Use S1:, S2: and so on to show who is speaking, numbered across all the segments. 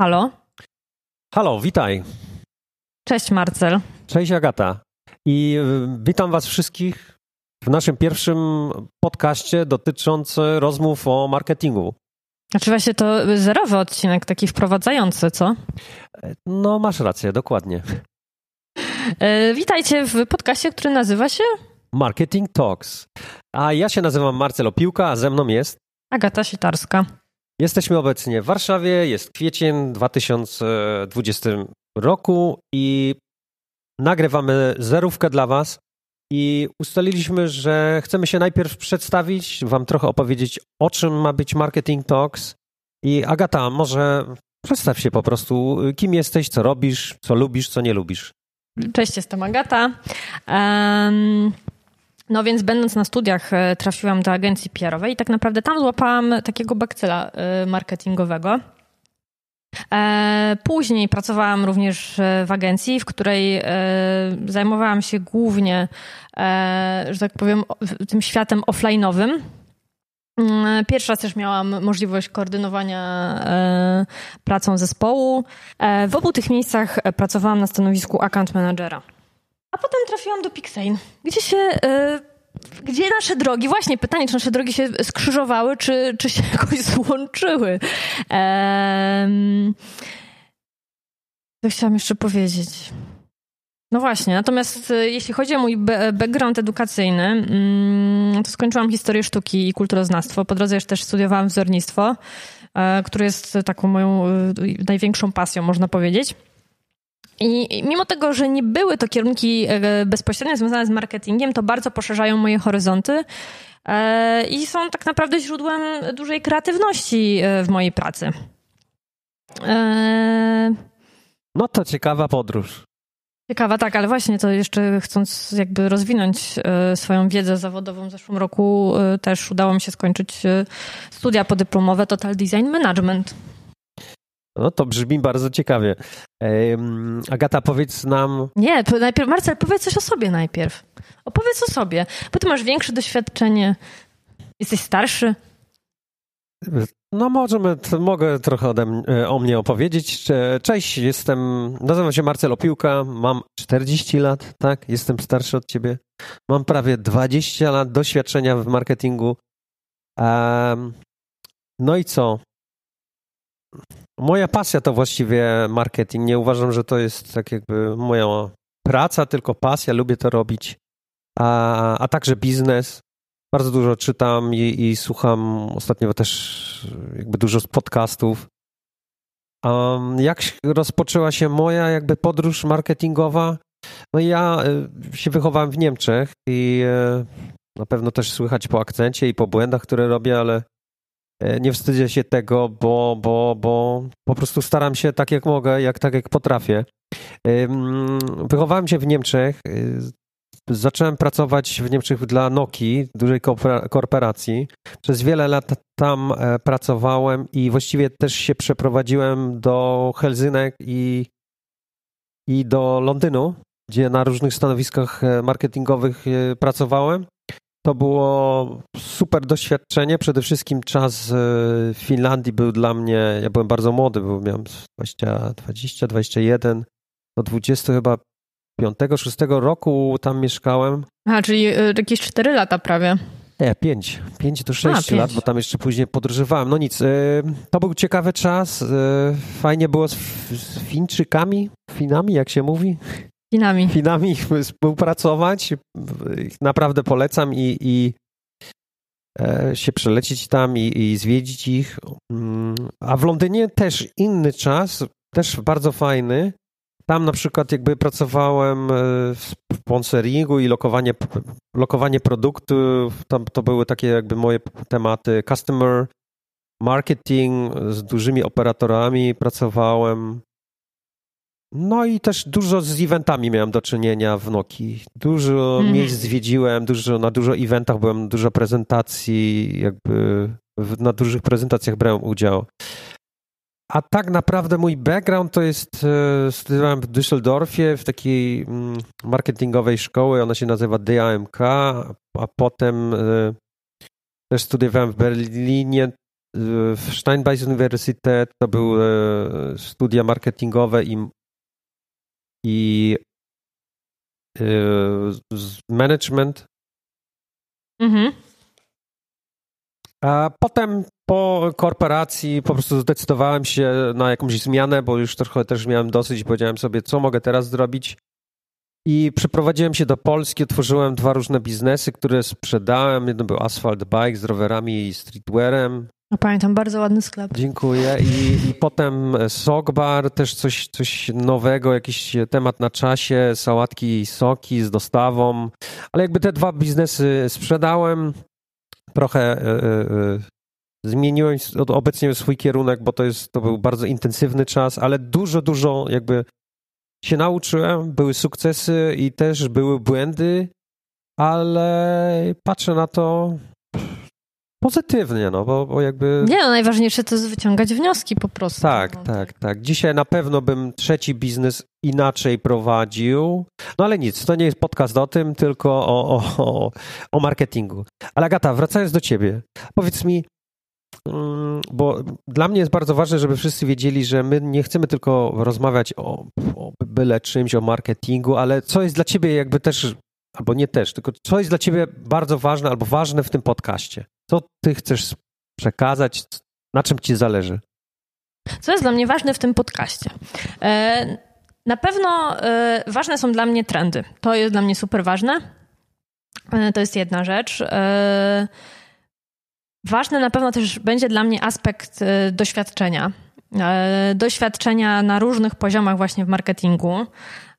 S1: Halo?
S2: Halo, witaj.
S1: Cześć Marcel.
S2: Cześć Agata. I y, witam Was wszystkich w naszym pierwszym podcaście dotyczącym rozmów o marketingu.
S1: Znaczy właśnie to zerowy odcinek, taki wprowadzający, co?
S2: No, masz rację, dokładnie.
S1: E, witajcie w podcaście, który nazywa się
S2: Marketing Talks. A ja się nazywam Marcel Opiłka, a ze mną jest
S1: Agata Sitarska.
S2: Jesteśmy obecnie w Warszawie, jest kwiecień 2020 roku i nagrywamy zerówkę dla Was. I ustaliliśmy, że chcemy się najpierw przedstawić, Wam trochę opowiedzieć, o czym ma być Marketing Talks. I Agata, może przedstaw się po prostu, kim jesteś, co robisz, co lubisz, co nie lubisz.
S1: Cześć, jestem Agata. Um, no więc będąc na studiach e, trafiłam do agencji PR-owej i tak naprawdę tam złapałam takiego bakcyla e, marketingowego. E, później pracowałam również w agencji, w której zajmowałam się głównie, że tak powiem, tym światem offline'owym. Mm, pierwszy raz też miałam możliwość koordynowania pracą zespołu. W obu tych miejscach pracowałam na stanowisku account managera. A potem trafiłam do Pixane, gdzie się. Yy, gdzie nasze drogi, właśnie pytanie, czy nasze drogi się skrzyżowały, czy, czy się jakoś złączyły. Ehm, to chciałam jeszcze powiedzieć. No właśnie, natomiast e, jeśli chodzi o mój background edukacyjny, mm, to skończyłam historię sztuki i kulturoznawstwo. Po drodze też studiowałam wzornictwo, e, które jest taką moją największą pasją, można powiedzieć. I mimo tego, że nie były to kierunki e, bezpośrednio związane z marketingiem, to bardzo poszerzają moje horyzonty e, i są tak naprawdę źródłem dużej kreatywności e, w mojej pracy.
S2: No to ciekawa podróż.
S1: Ciekawa, tak, ale właśnie to jeszcze chcąc jakby rozwinąć swoją wiedzę zawodową w zeszłym roku też udało mi się skończyć studia podyplomowe Total Design Management.
S2: No to brzmi bardzo ciekawie. Agata, powiedz nam.
S1: Nie, najpierw, Marcel, powiedz coś o sobie najpierw. Opowiedz o sobie, bo ty masz większe doświadczenie, jesteś starszy.
S2: No możemy, mogę trochę ode, e, o mnie opowiedzieć. Cześć, jestem, nazywam się Marcel Opiłka, mam 40 lat, tak? Jestem starszy od ciebie. Mam prawie 20 lat doświadczenia w marketingu. Um, no i co? Moja pasja to właściwie marketing. Nie uważam, że to jest tak jakby moja praca, tylko pasja. Lubię to robić. A, a także biznes. Bardzo dużo czytam i, i słucham ostatnio też jakby dużo podcastów. Um, jak rozpoczęła się moja jakby podróż marketingowa? No ja y, się wychowałem w Niemczech i y, na pewno też słychać po akcencie i po błędach, które robię, ale nie wstydzę się tego, bo, bo, bo po prostu staram się tak jak mogę, jak tak jak potrafię. Wychowałem się w Niemczech. E, zacząłem pracować w Niemczech dla Nokii, dużej korporacji. Przez wiele lat tam e, pracowałem i właściwie też się przeprowadziłem do Helsynek i, i do Londynu, gdzie na różnych stanowiskach marketingowych pracowałem. To było super doświadczenie. Przede wszystkim czas w Finlandii był dla mnie, ja byłem bardzo młody, bo miałem 20, 20 21 do 20 chyba 5-6 roku tam mieszkałem.
S1: A, czyli e, jakieś 4 lata prawie.
S2: Nie, 5. 5 do 6 lat, bo tam jeszcze później podróżowałem. No nic, e, to był ciekawy czas. Fajnie było z Fińczykami, Finami, jak się mówi.
S1: Finami.
S2: Finami współpracować. Naprawdę polecam i, i e, się przelecieć tam i, i zwiedzić ich. Mm, a w Londynie też inny czas, też bardzo fajny. Tam na przykład jakby pracowałem e, w sponsoringu i lokowanie, lokowanie produktów. Tam to były takie jakby moje tematy. Customer marketing z dużymi operatorami pracowałem. No i też dużo z eventami miałem do czynienia w Nokii. Dużo mm. miejsc zwiedziłem, dużo, na dużo eventach byłem, dużo prezentacji, jakby w, na dużych prezentacjach brałem udział. A tak naprawdę mój background to jest, e, studiowałem w Düsseldorfie w takiej mm, marketingowej szkoły, ona się nazywa DAMK, a potem e, też studiowałem w Berlinie w Steinbeis Universitet to były studia marketingowe i, i management. Mhm. A potem po korporacji po prostu zdecydowałem się na jakąś zmianę, bo już trochę też miałem dosyć i powiedziałem sobie, co mogę teraz zrobić. I przeprowadziłem się do Polski, otworzyłem dwa różne biznesy, które sprzedałem. Jeden był Asphalt Bike z rowerami i streetwearem.
S1: No pamiętam, bardzo ładny sklep.
S2: Dziękuję. I, i potem Sokbar, też coś, coś nowego, jakiś temat na czasie, sałatki i soki z dostawą. Ale jakby te dwa biznesy sprzedałem. Trochę y, y, zmieniłem obecnie swój kierunek, bo to, jest, to był bardzo intensywny czas, ale dużo, dużo jakby się nauczyłem, były sukcesy i też były błędy, ale patrzę na to pozytywnie, no bo, bo jakby...
S1: Nie, no najważniejsze to jest wyciągać wnioski po prostu.
S2: Tak,
S1: no,
S2: tak, tak. Dzisiaj na pewno bym trzeci biznes inaczej prowadził, no ale nic, to nie jest podcast o tym, tylko o, o, o marketingu. Ale Agata, wracając do ciebie, powiedz mi, bo dla mnie jest bardzo ważne, żeby wszyscy wiedzieli, że my nie chcemy tylko rozmawiać o, o byle czymś, o marketingu, ale co jest dla ciebie jakby też, albo nie też, tylko co jest dla ciebie bardzo ważne albo ważne w tym podcaście? Co ty chcesz przekazać, na czym ci zależy?
S1: Co jest dla mnie ważne w tym podcaście? E, na pewno e, ważne są dla mnie trendy. To jest dla mnie super ważne. E, to jest jedna rzecz. Ważny na pewno też będzie dla mnie aspekt y, doświadczenia. E, doświadczenia na różnych poziomach właśnie w marketingu.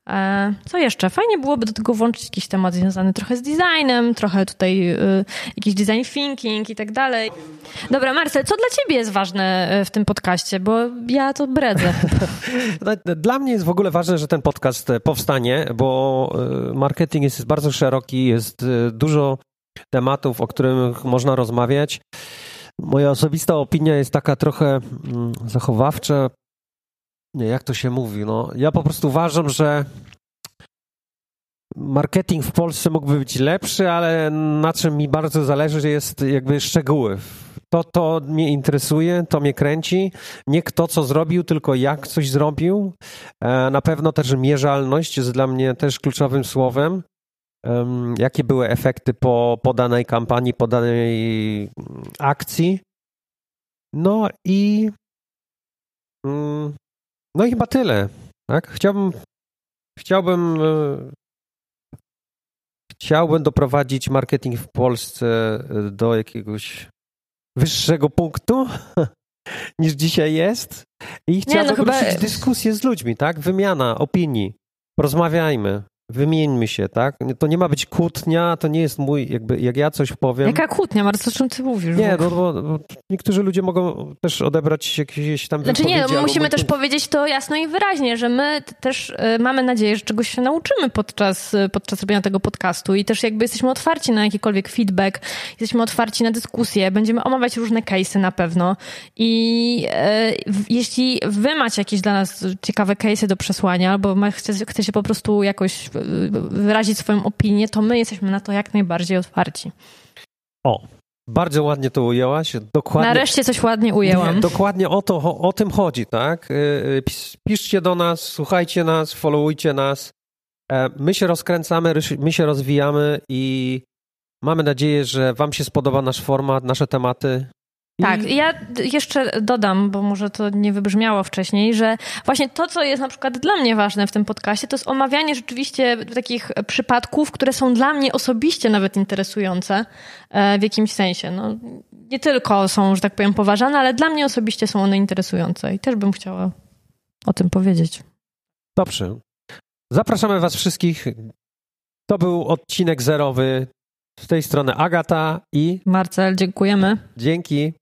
S1: E, co jeszcze? Fajnie byłoby do tego włączyć jakiś temat związany trochę z designem, trochę tutaj jakiś design thinking i tak dalej. Dobra, Marcel, co dla ciebie jest ważne w tym podcaście? Bo ja to bredzę.
S2: Dla mnie jest w ogóle ważne, że ten podcast powstanie, bo marketing jest bardzo szeroki, jest dużo tematów, o których można rozmawiać. Moja osobista opinia jest taka trochę mm, zachowawcza. Nie, jak to się mówi? No, ja po prostu uważam, że marketing w Polsce mógłby być lepszy, ale na czym mi bardzo zależy, jest jakby szczegóły. To, to mnie interesuje, to mnie kręci. Nie kto co zrobił, tylko jak coś zrobił. E, na pewno też mierzalność jest dla mnie też kluczowym słowem jakie były efekty po, po danej kampanii, po danej akcji. No i mm, no i chyba tyle. Tak? Chciałbym chciałbym e, chciałbym doprowadzić marketing w Polsce e, do jakiegoś wyższego punktu niż dzisiaj jest i chciałbym no chyba... dyskusję z ludźmi, tak? Wymiana opinii. Porozmawiajmy. Wymieńmy się, tak? To nie ma być kłótnia, to nie jest mój, jakby, jak ja coś powiem.
S1: Jaka kłótnia, Marco, o czym ty mówisz?
S2: Nie, no, bo, bo, niektórzy ludzie mogą też odebrać jakieś tam
S1: Znaczy nie, no, musimy też powiedzieć to jasno i wyraźnie, że my też y, mamy nadzieję, że czegoś się nauczymy podczas, y, podczas robienia tego podcastu i też jakby jesteśmy otwarci na jakikolwiek feedback, jesteśmy otwarci na dyskusję, będziemy omawiać różne case'y na pewno i y, jeśli wy macie jakieś dla nas ciekawe case'y do przesłania, albo chcecie, chcecie po prostu jakoś wyrazić swoją opinię, to my jesteśmy na to jak najbardziej otwarci.
S2: O, bardzo ładnie to ujęłaś. Dokładnie,
S1: Nareszcie coś ładnie ujęłam.
S2: Nie, dokładnie o to, o, o, tym chodzi, tak? Y, y, piszcie do nas, słuchajcie nas, followujcie nas. E, my się rozkręcamy, my się rozwijamy i mamy nadzieję, że Wam się spodoba nasz format, nasze tematy.
S1: Tak, ja jeszcze dodam, bo może to nie wybrzmiało wcześniej, że właśnie to, co jest na przykład dla mnie ważne w tym podcaście, to jest omawianie rzeczywiście takich przypadków, które są dla mnie osobiście nawet interesujące e, w jakimś sensie. No, nie tylko są, że tak powiem, poważane, ale dla mnie osobiście są one interesujące i też bym chciała o tym powiedzieć.
S2: Dobrze. Zapraszamy Was wszystkich. To był odcinek zerowy. Z tej strony Agata i
S1: Marcel, dziękujemy.
S2: Dzięki.